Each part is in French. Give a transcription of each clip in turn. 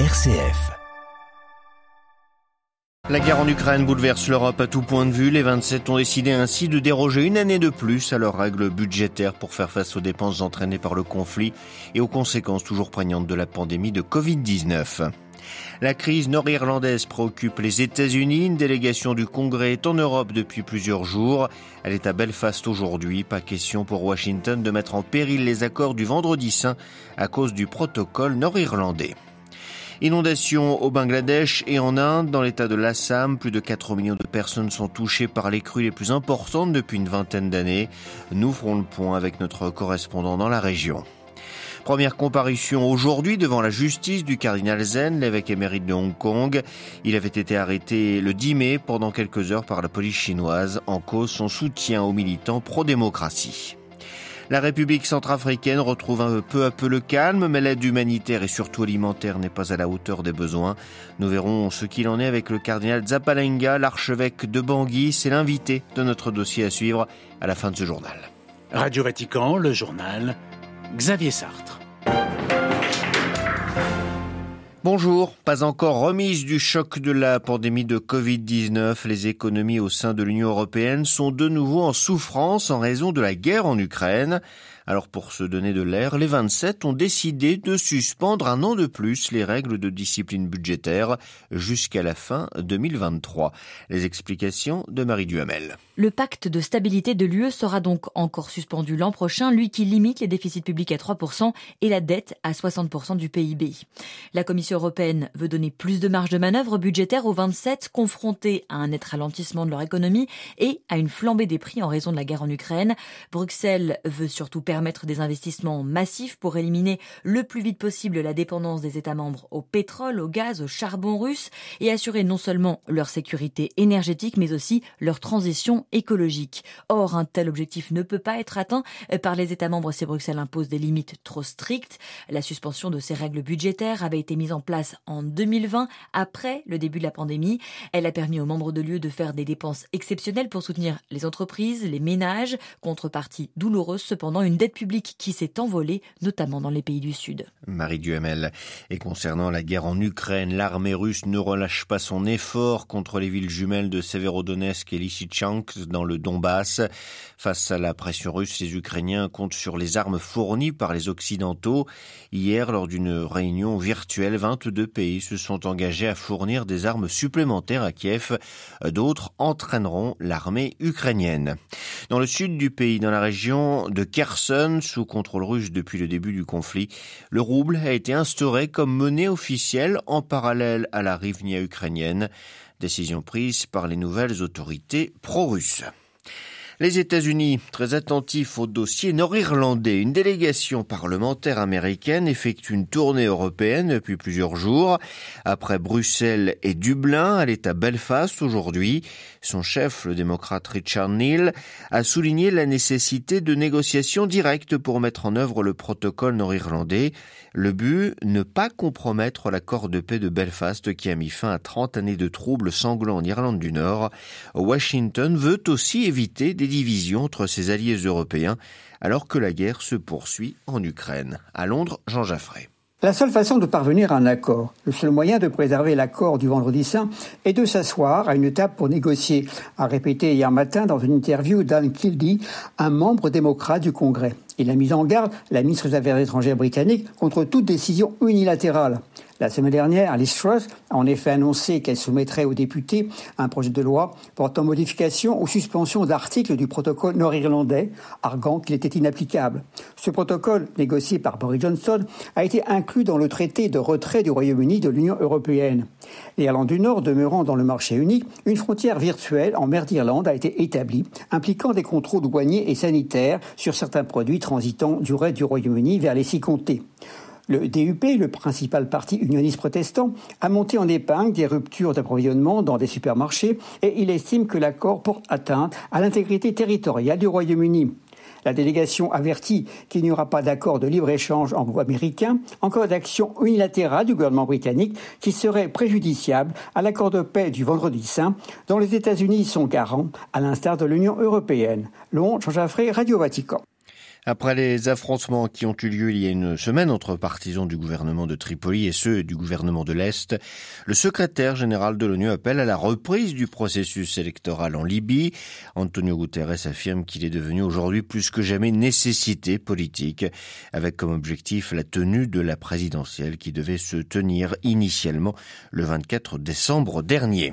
RCF. La guerre en Ukraine bouleverse l'Europe à tout point de vue. Les 27 ont décidé ainsi de déroger une année de plus à leurs règles budgétaires pour faire face aux dépenses entraînées par le conflit et aux conséquences toujours prégnantes de la pandémie de Covid-19. La crise nord-irlandaise préoccupe les États-Unis. Une délégation du Congrès est en Europe depuis plusieurs jours. Elle est à Belfast aujourd'hui. Pas question pour Washington de mettre en péril les accords du vendredi saint à cause du protocole nord-irlandais. Inondations au Bangladesh et en Inde, dans l'état de l'Assam, plus de 4 millions de personnes sont touchées par les crues les plus importantes depuis une vingtaine d'années. Nous ferons le point avec notre correspondant dans la région. Première comparution aujourd'hui devant la justice du cardinal Zen, l'évêque émérite de Hong Kong. Il avait été arrêté le 10 mai pendant quelques heures par la police chinoise en cause son soutien aux militants pro-démocratie. La République centrafricaine retrouve peu à peu le calme, mais l'aide humanitaire et surtout alimentaire n'est pas à la hauteur des besoins. Nous verrons ce qu'il en est avec le cardinal Zapalenga, l'archevêque de Bangui. C'est l'invité de notre dossier à suivre à la fin de ce journal. Radio Vatican, le journal Xavier Sartre. Bonjour, pas encore remise du choc de la pandémie de Covid-19. Les économies au sein de l'Union européenne sont de nouveau en souffrance en raison de la guerre en Ukraine. Alors pour se donner de l'air, les 27 ont décidé de suspendre un an de plus les règles de discipline budgétaire jusqu'à la fin 2023. Les explications de Marie Duhamel. Le pacte de stabilité de l'UE sera donc encore suspendu l'an prochain, lui qui limite les déficits publics à 3% et la dette à 60% du PIB. La Commission européenne veut donner plus de marge de manœuvre budgétaire aux 27 confrontés à un net ralentissement de leur économie et à une flambée des prix en raison de la guerre en Ukraine. Bruxelles veut surtout des investissements massifs pour éliminer le plus vite possible la dépendance des États membres au pétrole, au gaz, au charbon russe et assurer non seulement leur sécurité énergétique mais aussi leur transition écologique. Or, un tel objectif ne peut pas être atteint par les États membres si Bruxelles impose des limites trop strictes. La suspension de ces règles budgétaires avait été mise en place en 2020 après le début de la pandémie. Elle a permis aux membres de l'UE de faire des dépenses exceptionnelles pour soutenir les entreprises, les ménages, contrepartie douloureuse cependant une publique qui s'est envolée, notamment dans les pays du Sud. Marie Duhamel. Et concernant la guerre en Ukraine, l'armée russe ne relâche pas son effort contre les villes jumelles de Severodonetsk et Lysychansk dans le Donbass. Face à la pression russe, les Ukrainiens comptent sur les armes fournies par les Occidentaux. Hier, lors d'une réunion virtuelle, 22 pays se sont engagés à fournir des armes supplémentaires à Kiev. D'autres entraîneront l'armée ukrainienne. Dans le sud du pays, dans la région de Kherson, sous contrôle russe depuis le début du conflit. Le rouble a été instauré comme monnaie officielle en parallèle à la rivnia ukrainienne, décision prise par les nouvelles autorités pro-russes. Les États-Unis, très attentifs au dossier nord-irlandais, une délégation parlementaire américaine effectue une tournée européenne depuis plusieurs jours. Après Bruxelles et Dublin, elle est à Belfast aujourd'hui. Son chef, le démocrate Richard Neal, a souligné la nécessité de négociations directes pour mettre en œuvre le protocole nord-irlandais. Le but, ne pas compromettre l'accord de paix de Belfast qui a mis fin à 30 années de troubles sanglants en Irlande du Nord. Washington veut aussi éviter des divisions entre ses alliés européens alors que la guerre se poursuit en Ukraine. À Londres, Jean Jaffray. La seule façon de parvenir à un accord, le seul moyen de préserver l'accord du vendredi saint est de s'asseoir à une table pour négocier, a répété hier matin dans une interview Dan Kildee, un membre démocrate du Congrès. Il a mis en garde la ministre des Affaires étrangères britannique contre toute décision unilatérale. La semaine dernière, Alice Truss a en effet annoncé qu'elle soumettrait aux députés un projet de loi portant modification ou suspension d'articles du protocole nord-irlandais, arguant qu'il était inapplicable. Ce protocole, négocié par Boris Johnson, a été inclus dans le traité de retrait du Royaume-Uni de l'Union européenne. L'Irlande du Nord demeurant dans le marché unique, une frontière virtuelle en mer d'Irlande a été établie, impliquant des contrôles douaniers et sanitaires sur certains produits transitant du reste du Royaume-Uni vers les six comtés. Le DUP, le principal parti unioniste protestant, a monté en épingle des ruptures d'approvisionnement dans des supermarchés et il estime que l'accord porte atteinte à l'intégrité territoriale du Royaume-Uni. La délégation avertit qu'il n'y aura pas d'accord de libre-échange anglo-américain en cas d'action unilatérale du gouvernement britannique qui serait préjudiciable à l'accord de paix du vendredi saint dont les États-Unis sont garants, à l'instar de l'Union européenne. Londres, Jean Jaffré, Radio Vatican. Après les affrontements qui ont eu lieu il y a une semaine entre partisans du gouvernement de Tripoli et ceux du gouvernement de l'Est, le secrétaire général de l'ONU appelle à la reprise du processus électoral en Libye. Antonio Guterres affirme qu'il est devenu aujourd'hui plus que jamais nécessité politique, avec comme objectif la tenue de la présidentielle qui devait se tenir initialement le 24 décembre dernier.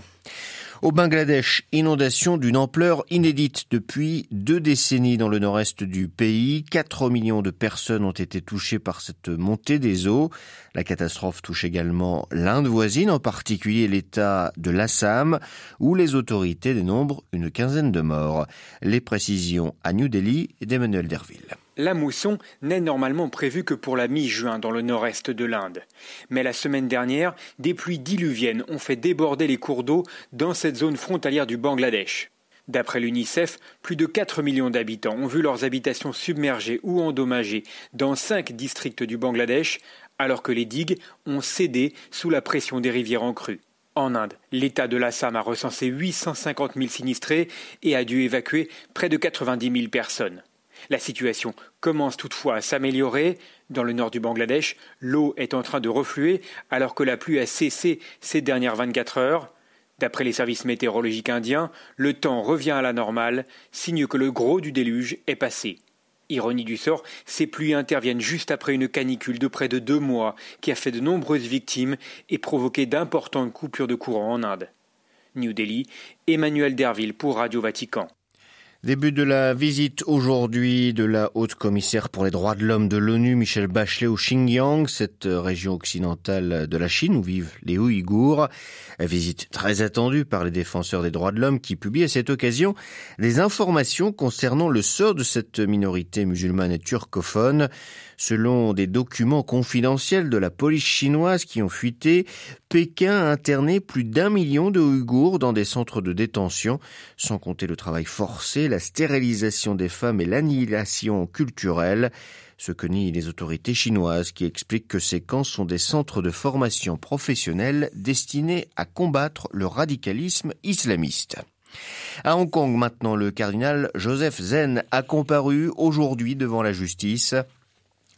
Au Bangladesh, inondation d'une ampleur inédite depuis deux décennies dans le nord-est du pays. 4 millions de personnes ont été touchées par cette montée des eaux. La catastrophe touche également l'Inde voisine, en particulier l'État de l'Assam, où les autorités dénombrent une quinzaine de morts. Les précisions à New Delhi d'Emmanuel Derville. La mousson n'est normalement prévue que pour la mi-juin dans le nord-est de l'Inde. Mais la semaine dernière, des pluies diluviennes ont fait déborder les cours d'eau dans cette zone frontalière du Bangladesh. D'après l'UNICEF, plus de 4 millions d'habitants ont vu leurs habitations submergées ou endommagées dans cinq districts du Bangladesh, alors que les digues ont cédé sous la pression des rivières en crue. En Inde, l'État de l'Assam a recensé 850 000 sinistrés et a dû évacuer près de 90 000 personnes. La situation commence toutefois à s'améliorer. Dans le nord du Bangladesh, l'eau est en train de refluer alors que la pluie a cessé ces dernières 24 heures. D'après les services météorologiques indiens, le temps revient à la normale, signe que le gros du déluge est passé. Ironie du sort, ces pluies interviennent juste après une canicule de près de deux mois qui a fait de nombreuses victimes et provoqué d'importantes coupures de courant en Inde. New Delhi, Emmanuel Derville pour Radio Vatican. Début de la visite aujourd'hui de la haute commissaire pour les droits de l'homme de l'ONU, Michel Bachelet, au Xinjiang, cette région occidentale de la Chine où vivent les Ouïghours. Visite très attendue par les défenseurs des droits de l'homme qui publient à cette occasion des informations concernant le sort de cette minorité musulmane et turcophone. Selon des documents confidentiels de la police chinoise qui ont fuité, Pékin a interné plus d'un million de Ouïghours dans des centres de détention, sans compter le travail forcé, la stérilisation des femmes et l'annihilation culturelle, ce que nient les autorités chinoises qui expliquent que ces camps sont des centres de formation professionnelle destinés à combattre le radicalisme islamiste. À Hong Kong maintenant, le cardinal Joseph Zen a comparu aujourd'hui devant la justice.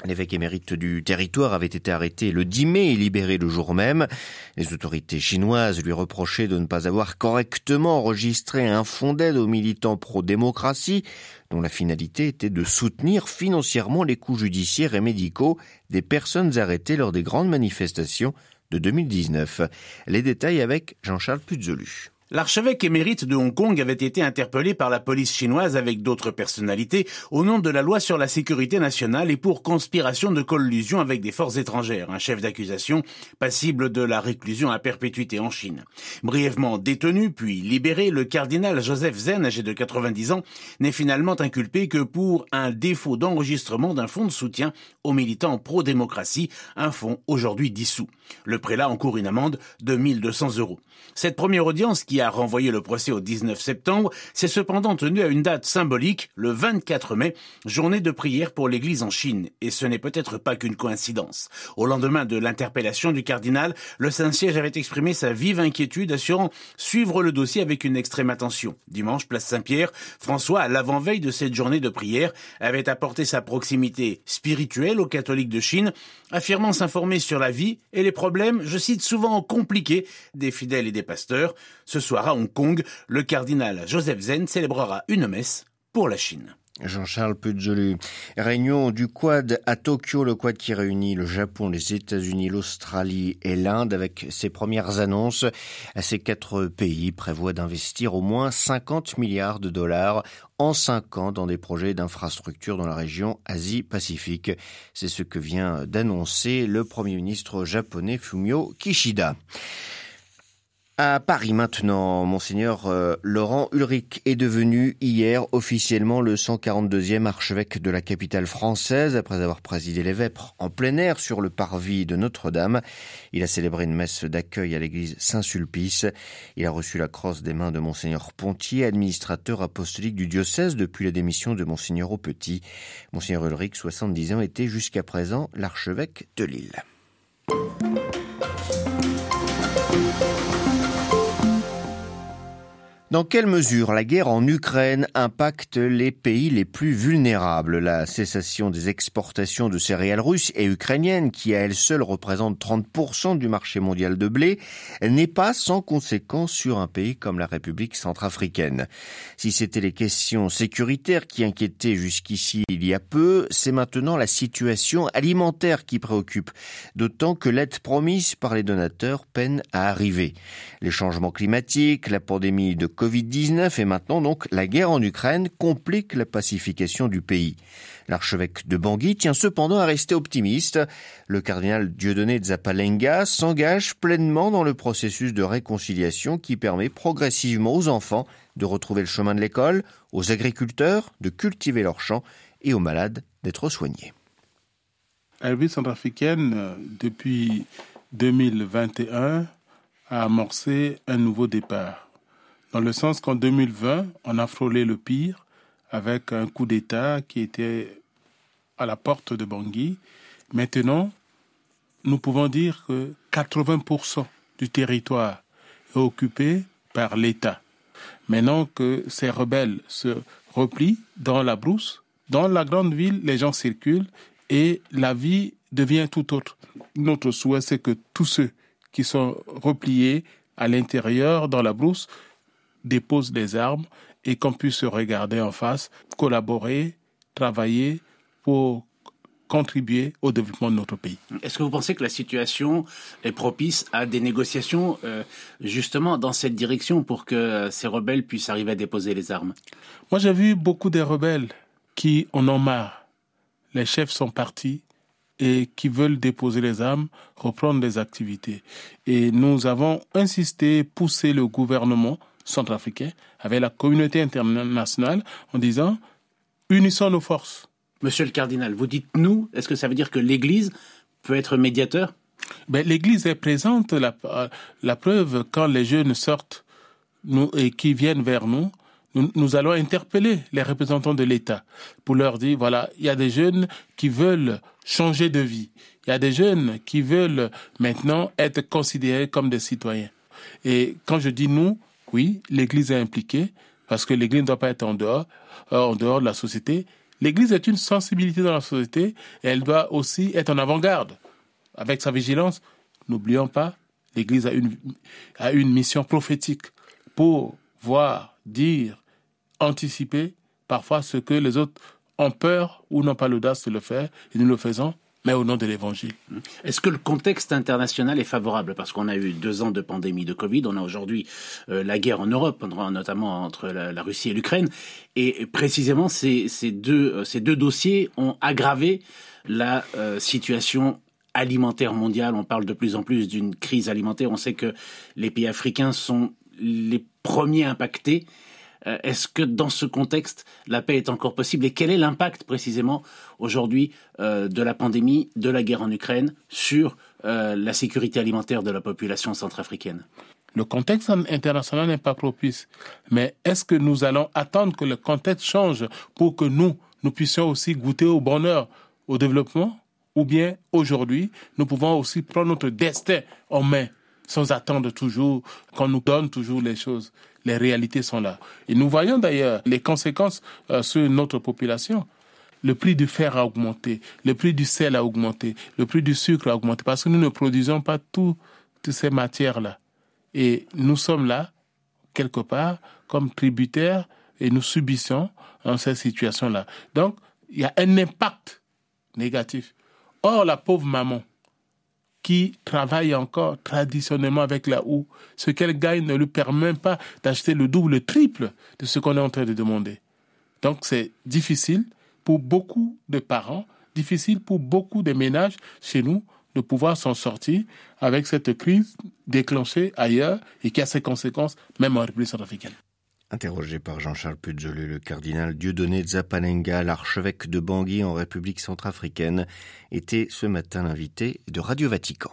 L'évêque émérite du territoire avait été arrêté le 10 mai et libéré le jour même. Les autorités chinoises lui reprochaient de ne pas avoir correctement enregistré un fonds d'aide aux militants pro-démocratie, dont la finalité était de soutenir financièrement les coûts judiciaires et médicaux des personnes arrêtées lors des grandes manifestations de 2019. Les détails avec Jean-Charles Puzolu. L'archevêque émérite de Hong Kong avait été interpellé par la police chinoise avec d'autres personnalités au nom de la loi sur la sécurité nationale et pour conspiration de collusion avec des forces étrangères, un chef d'accusation passible de la réclusion à perpétuité en Chine. Brièvement détenu puis libéré, le cardinal Joseph Zen, âgé de 90 ans, n'est finalement inculpé que pour un défaut d'enregistrement d'un fonds de soutien aux militants pro-démocratie, un fonds aujourd'hui dissous. Le prélat encourt une amende de 1200 euros. Cette première audience qui a renvoyé le procès au 19 septembre s'est cependant tenue à une date symbolique, le 24 mai, journée de prière pour l'Église en Chine. Et ce n'est peut-être pas qu'une coïncidence. Au lendemain de l'interpellation du cardinal, le Saint-Siège avait exprimé sa vive inquiétude, assurant suivre le dossier avec une extrême attention. Dimanche, place Saint-Pierre, François, à l'avant-veille de cette journée de prière, avait apporté sa proximité spirituelle aux catholiques de Chine, affirmant s'informer sur la vie et les problèmes, je cite souvent compliqués, des fidèles et des pasteurs. Ce soir à Hong Kong, le cardinal Joseph Zen célébrera une messe pour la Chine. Jean-Charles Puzolu. Réunion du Quad à Tokyo, le Quad qui réunit le Japon, les États-Unis, l'Australie et l'Inde avec ses premières annonces. Ces quatre pays prévoient d'investir au moins 50 milliards de dollars en cinq ans dans des projets d'infrastructure dans la région Asie-Pacifique. C'est ce que vient d'annoncer le Premier ministre japonais Fumio Kishida. À Paris maintenant, monseigneur euh, Laurent Ulrich est devenu hier officiellement le 142e archevêque de la capitale française après avoir présidé les Vêpres en plein air sur le parvis de Notre-Dame. Il a célébré une messe d'accueil à l'église Saint-Sulpice. Il a reçu la crosse des mains de monseigneur Pontier, administrateur apostolique du diocèse depuis la démission de monseigneur Aupetit. Monseigneur Ulrich, 70 ans, était jusqu'à présent l'archevêque de Lille. Dans quelle mesure la guerre en Ukraine impacte les pays les plus vulnérables? La cessation des exportations de céréales russes et ukrainiennes, qui à elle seule représente 30% du marché mondial de blé, n'est pas sans conséquence sur un pays comme la République centrafricaine. Si c'était les questions sécuritaires qui inquiétaient jusqu'ici il y a peu, c'est maintenant la situation alimentaire qui préoccupe, d'autant que l'aide promise par les donateurs peine à arriver. Les changements climatiques, la pandémie de Covid-19 et maintenant donc la guerre en Ukraine compliquent la pacification du pays. L'archevêque de Bangui tient cependant à rester optimiste. Le cardinal Dieudonné Zapalenga s'engage pleinement dans le processus de réconciliation qui permet progressivement aux enfants de retrouver le chemin de l'école, aux agriculteurs de cultiver leurs champs et aux malades d'être soignés. La République centrafricaine, euh, depuis 2021, a amorcé un nouveau départ dans le sens qu'en 2020, on a frôlé le pire avec un coup d'État qui était à la porte de Bangui. Maintenant, nous pouvons dire que 80% du territoire est occupé par l'État. Maintenant que ces rebelles se replient dans la brousse, dans la grande ville, les gens circulent et la vie devient tout autre. Notre souhait, c'est que tous ceux qui sont repliés à l'intérieur, dans la brousse, dépose des armes et qu'on puisse se regarder en face, collaborer, travailler pour contribuer au développement de notre pays. Est-ce que vous pensez que la situation est propice à des négociations euh, justement dans cette direction pour que ces rebelles puissent arriver à déposer les armes? Moi j'ai vu beaucoup de rebelles qui en ont marre. Les chefs sont partis et qui veulent déposer les armes, reprendre des activités. Et nous avons insisté, poussé le gouvernement centrafricain, avec la communauté internationale, en disant unissons nos forces. Monsieur le cardinal, vous dites nous, est-ce que ça veut dire que l'Église peut être médiateur? Ben, L'Église est présente, la, la, preuve, quand les jeunes sortent nous, et qui viennent vers nous, nous, nous allons interpeller les représentants de l'État pour leur dire, voilà, il y a des jeunes qui veulent changer de vie, il y a des jeunes qui veulent maintenant être considérés comme des citoyens. Et quand je dis nous, oui, l'Église est impliquée, parce que l'Église ne doit pas être en dehors, euh, en dehors de la société. L'Église est une sensibilité dans la société et elle doit aussi être en avant-garde. Avec sa vigilance, n'oublions pas, l'Église a une, a une mission prophétique pour voir, dire, anticiper parfois ce que les autres ont peur ou n'ont pas l'audace de le faire, et nous le faisons mais au nom de l'Évangile. Est-ce que le contexte international est favorable? Parce qu'on a eu deux ans de pandémie de Covid, on a aujourd'hui euh, la guerre en Europe, notamment entre la, Russie et l'Ukraine, et précisément ces, deux, euh, deux dossiers ont aggravé la euh, situation alimentaire mondiale. On parle de plus en plus d'une crise alimentaire. On sait que les pays africains sont les premiers impactés est-ce que dans ce contexte, la paix est encore possible? Et quel est l'impact précisément aujourd'hui euh, de la pandémie, de la guerre en Ukraine sur euh, la sécurité alimentaire de la population centrafricaine? Le contexte international n'est pas propice. Mais est-ce que nous allons attendre que le contexte change pour que nous, nous puissions aussi goûter au bonheur, au développement? Ou bien aujourd'hui, nous pouvons aussi prendre notre destin en main sans attendre toujours qu'on nous donne toujours les choses? Les réalités sont là. Et nous voyons d'ailleurs les conséquences euh, sur notre population. Le prix du fer a augmenté, le prix du sel a augmenté, le prix du sucre a augmenté parce que nous ne produisons pas toutes ces matières-là. Et nous sommes là, quelque part, comme tributaires et nous subissons dans cette situation-là. Donc, il y a un impact négatif. Or, la pauvre maman, qui travaille encore traditionnellement avec la houe, ce qu'elle gagne ne lui permet pas d'acheter le double, le triple de ce qu'on est en train de demander. Donc c'est difficile pour beaucoup de parents, difficile pour beaucoup de ménages chez nous de pouvoir s'en sortir avec cette crise déclenchée ailleurs et qui a ses conséquences même en République centrafricaine. Interrogé par Jean-Charles Pujolu, le cardinal Dieudonné Zapanenga, l'archevêque de Bangui en République centrafricaine, était ce matin l'invité de Radio Vatican.